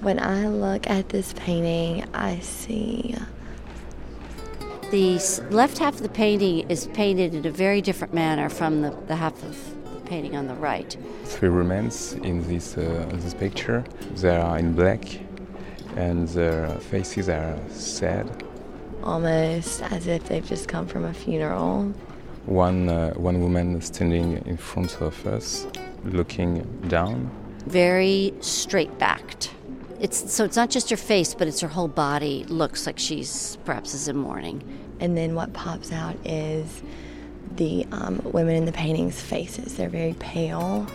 When I look at this painting, I see. The left half of the painting is painted in a very different manner from the, the half of the painting on the right. Three women in this, uh, this picture. They are in black and their faces are sad. Almost as if they've just come from a funeral. One, uh, one woman standing in front of us, looking down. Very straight backed. It's so it's not just her face, but it's her whole body looks like she's perhaps is in mourning. And then what pops out is the um, women in the painting's faces. They're very pale,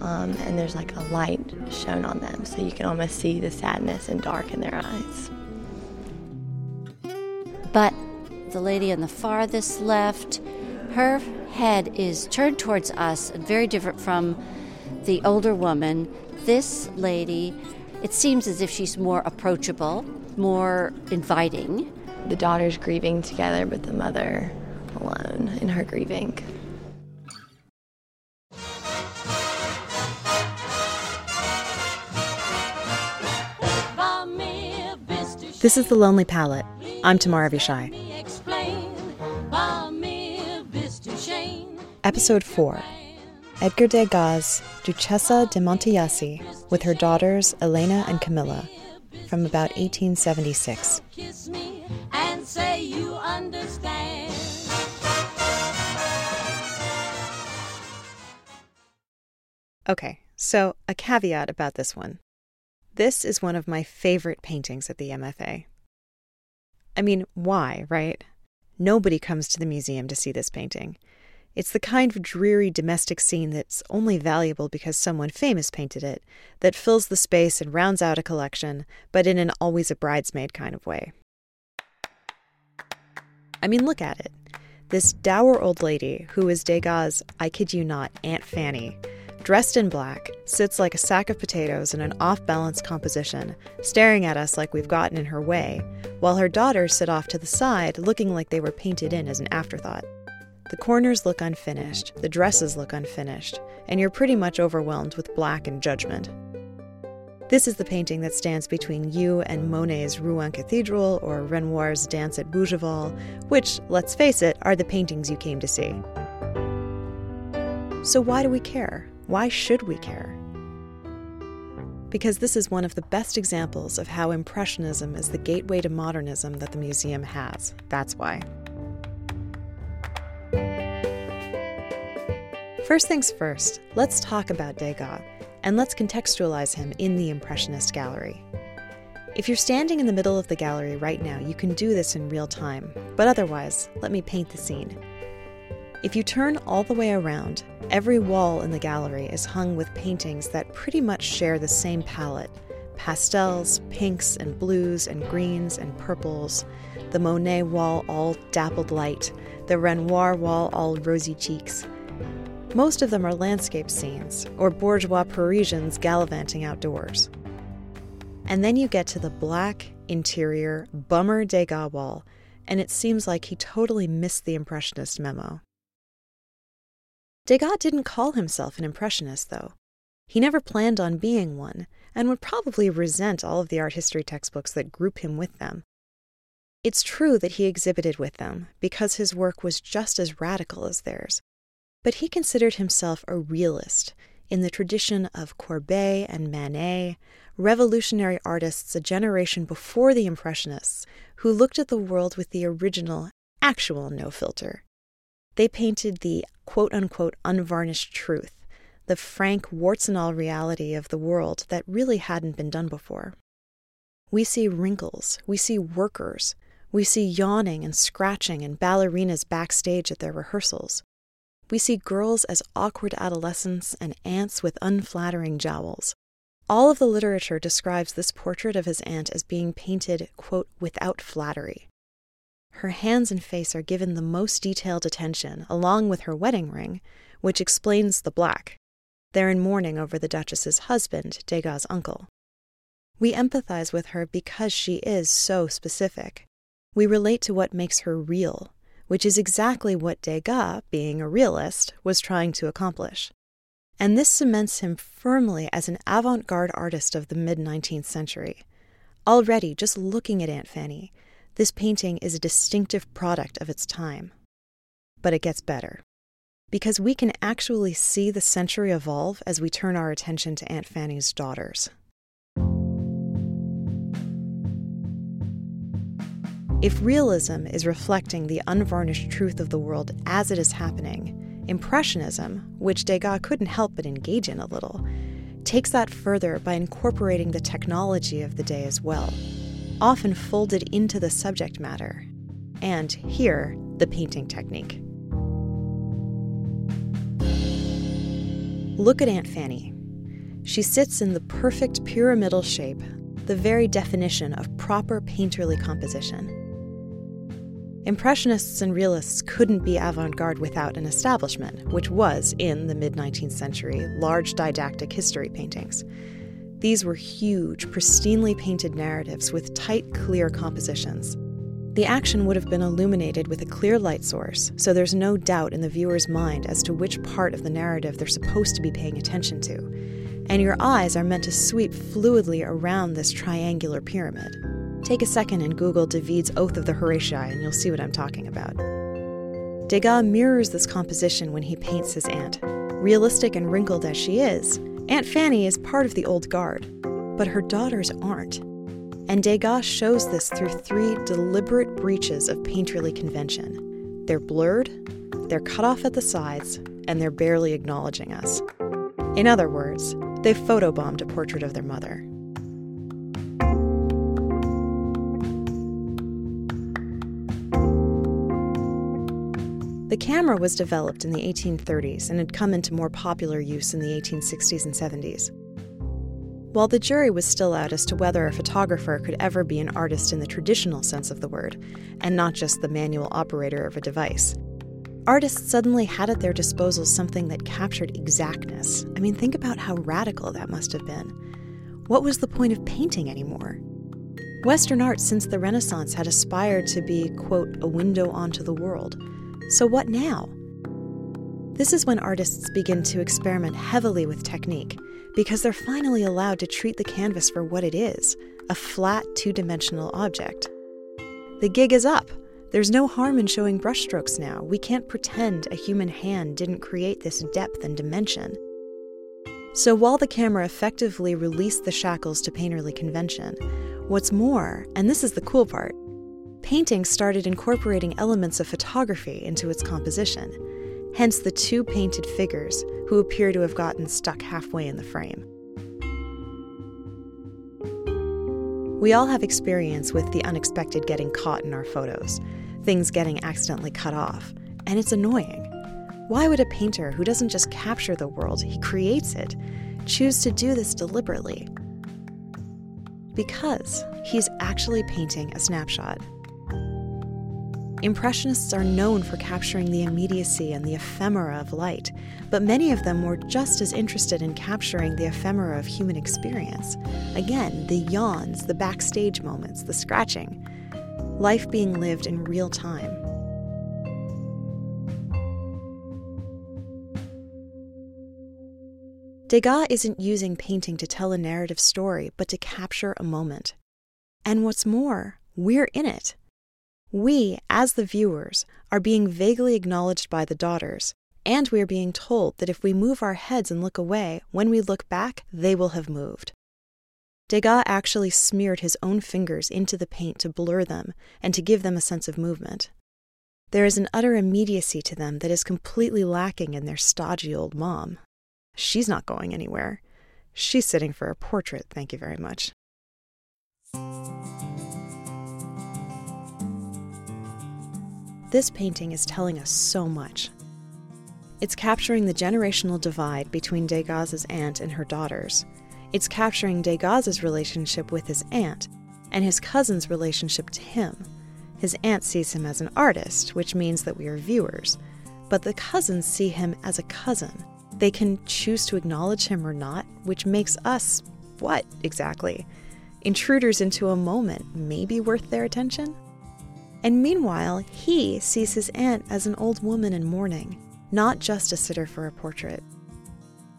um, and there's like a light shown on them, so you can almost see the sadness and dark in their eyes. But the lady on the farthest left, her head is turned towards us, and very different from the older woman. This lady it seems as if she's more approachable, more inviting. The daughter's grieving together, but the mother alone in her grieving. This is The Lonely Palette. I'm Tamar Avishai. Episode 4 Edgar Degas' Duchessa di Montejasi with her daughters Elena and Camilla from about 1876. Okay, so a caveat about this one. This is one of my favorite paintings at the MFA. I mean, why, right? Nobody comes to the museum to see this painting. It's the kind of dreary domestic scene that's only valuable because someone famous painted it, that fills the space and rounds out a collection, but in an always a bridesmaid kind of way. I mean, look at it. This dour old lady, who is Degas' I kid you not, Aunt Fanny, dressed in black, sits like a sack of potatoes in an off balance composition, staring at us like we've gotten in her way, while her daughters sit off to the side, looking like they were painted in as an afterthought. The corners look unfinished, the dresses look unfinished, and you're pretty much overwhelmed with black and judgment. This is the painting that stands between you and Monet's Rouen Cathedral or Renoir's Dance at Bougival, which, let's face it, are the paintings you came to see. So, why do we care? Why should we care? Because this is one of the best examples of how Impressionism is the gateway to modernism that the museum has. That's why. First things first, let's talk about Degas, and let's contextualize him in the Impressionist gallery. If you're standing in the middle of the gallery right now, you can do this in real time, but otherwise, let me paint the scene. If you turn all the way around, every wall in the gallery is hung with paintings that pretty much share the same palette pastels, pinks and blues and greens and purples, the Monet wall all dappled light, the Renoir wall all rosy cheeks. Most of them are landscape scenes, or bourgeois Parisians gallivanting outdoors. And then you get to the black, interior, bummer Degas wall, and it seems like he totally missed the Impressionist memo. Degas didn't call himself an Impressionist, though. He never planned on being one, and would probably resent all of the art history textbooks that group him with them. It's true that he exhibited with them because his work was just as radical as theirs, but he considered himself a realist in the tradition of Courbet and Manet, revolutionary artists a generation before the Impressionists, who looked at the world with the original, actual no filter. They painted the quote unquote unvarnished truth, the frank, warts and all reality of the world that really hadn't been done before. We see wrinkles, we see workers, we see yawning and scratching and ballerinas backstage at their rehearsals. We see girls as awkward adolescents and aunts with unflattering jowls. All of the literature describes this portrait of his aunt as being painted, quote, without flattery. Her hands and face are given the most detailed attention, along with her wedding ring, which explains the black. They're in mourning over the Duchess's husband, Degas' uncle. We empathize with her because she is so specific. We relate to what makes her real, which is exactly what Degas, being a realist, was trying to accomplish. And this cements him firmly as an avant garde artist of the mid 19th century. Already, just looking at Aunt Fanny, this painting is a distinctive product of its time. But it gets better. Because we can actually see the century evolve as we turn our attention to Aunt Fanny's daughters. If realism is reflecting the unvarnished truth of the world as it is happening, Impressionism, which Degas couldn't help but engage in a little, takes that further by incorporating the technology of the day as well, often folded into the subject matter, and here, the painting technique. Look at Aunt Fanny. She sits in the perfect pyramidal shape, the very definition of proper painterly composition. Impressionists and realists couldn't be avant garde without an establishment, which was, in the mid 19th century, large didactic history paintings. These were huge, pristinely painted narratives with tight, clear compositions. The action would have been illuminated with a clear light source, so there's no doubt in the viewer's mind as to which part of the narrative they're supposed to be paying attention to. And your eyes are meant to sweep fluidly around this triangular pyramid. Take a second and Google David's Oath of the Horatii, and you'll see what I'm talking about. Degas mirrors this composition when he paints his aunt. Realistic and wrinkled as she is, Aunt Fanny is part of the old guard, but her daughters aren't. And Degas shows this through three deliberate breaches of painterly convention. They're blurred, they're cut off at the sides, and they're barely acknowledging us. In other words, they've photobombed a portrait of their mother. The camera was developed in the 1830s and had come into more popular use in the 1860s and 70s. While the jury was still out as to whether a photographer could ever be an artist in the traditional sense of the word, and not just the manual operator of a device, artists suddenly had at their disposal something that captured exactness. I mean, think about how radical that must have been. What was the point of painting anymore? Western art since the Renaissance had aspired to be, quote, a window onto the world so, what now? This is when artists begin to experiment heavily with technique because they're finally allowed to treat the canvas for what it is a flat, two dimensional object. The gig is up. There's no harm in showing brushstrokes now. We can't pretend a human hand didn't create this depth and dimension. So while the camera effectively released the shackles to painterly convention, what's more, and this is the cool part, painting started incorporating elements of photography into its composition, hence the two painted figures who appear to have gotten stuck halfway in the frame. We all have experience with the unexpected getting caught in our photos, things getting accidentally cut off, and it's annoying. Why would a painter who doesn't just capture the world, he creates it, choose to do this deliberately? Because he's actually painting a snapshot. Impressionists are known for capturing the immediacy and the ephemera of light, but many of them were just as interested in capturing the ephemera of human experience. Again, the yawns, the backstage moments, the scratching. Life being lived in real time. Degas isn't using painting to tell a narrative story, but to capture a moment. And what's more, we're in it. We, as the viewers, are being vaguely acknowledged by the daughters, and we are being told that if we move our heads and look away, when we look back, they will have moved. Degas actually smeared his own fingers into the paint to blur them and to give them a sense of movement. There is an utter immediacy to them that is completely lacking in their stodgy old mom. She's not going anywhere. She's sitting for a portrait, thank you very much. This painting is telling us so much. It's capturing the generational divide between Degas's aunt and her daughters. It's capturing Degas's relationship with his aunt and his cousin's relationship to him. His aunt sees him as an artist, which means that we are viewers, but the cousins see him as a cousin. They can choose to acknowledge him or not, which makes us what exactly? Intruders into a moment, maybe worth their attention? And meanwhile, he sees his aunt as an old woman in mourning, not just a sitter for a portrait.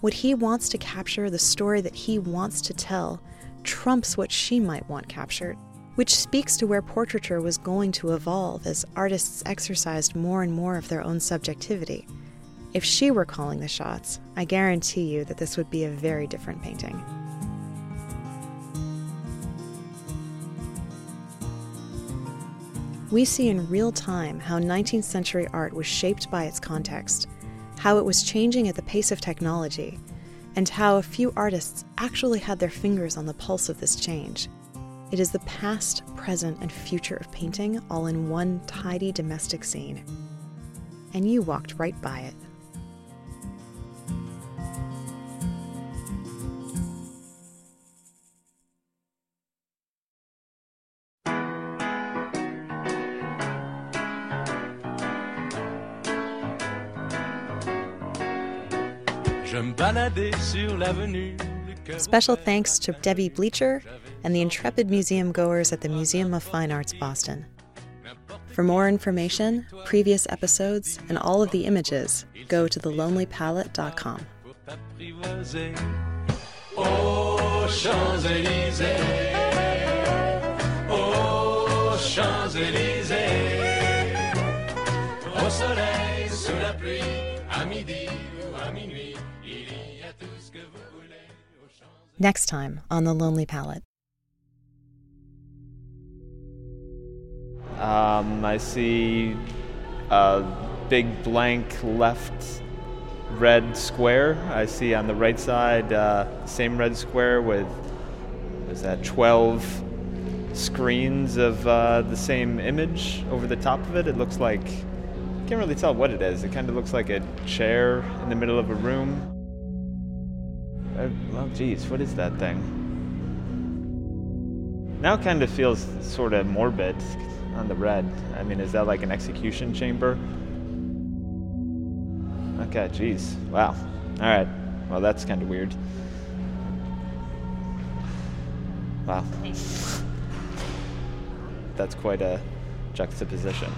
What he wants to capture, the story that he wants to tell, trumps what she might want captured, which speaks to where portraiture was going to evolve as artists exercised more and more of their own subjectivity. If she were calling the shots, I guarantee you that this would be a very different painting. We see in real time how 19th century art was shaped by its context, how it was changing at the pace of technology, and how a few artists actually had their fingers on the pulse of this change. It is the past, present, and future of painting all in one tidy domestic scene. And you walked right by it. Special thanks to Debbie Bleacher and the intrepid museum goers at the Museum of Fine Arts Boston. For more information, previous episodes, and all of the images, go to thelonelypalette.com. Oh, Champs-Élysées. Champs-Élysées. Next time on The Lonely Palette. Um, I see a big blank left red square. I see on the right side uh, same red square with is that 12 screens of uh, the same image over the top of it. It looks like can't really tell what it is. It kind of looks like a chair in the middle of a room. Uh, well, geez, what is that thing? Now kind of feels sort of morbid on the red. I mean, is that like an execution chamber? Okay, geez. Wow. All right. Well, that's kind of weird. Wow. That's quite a juxtaposition.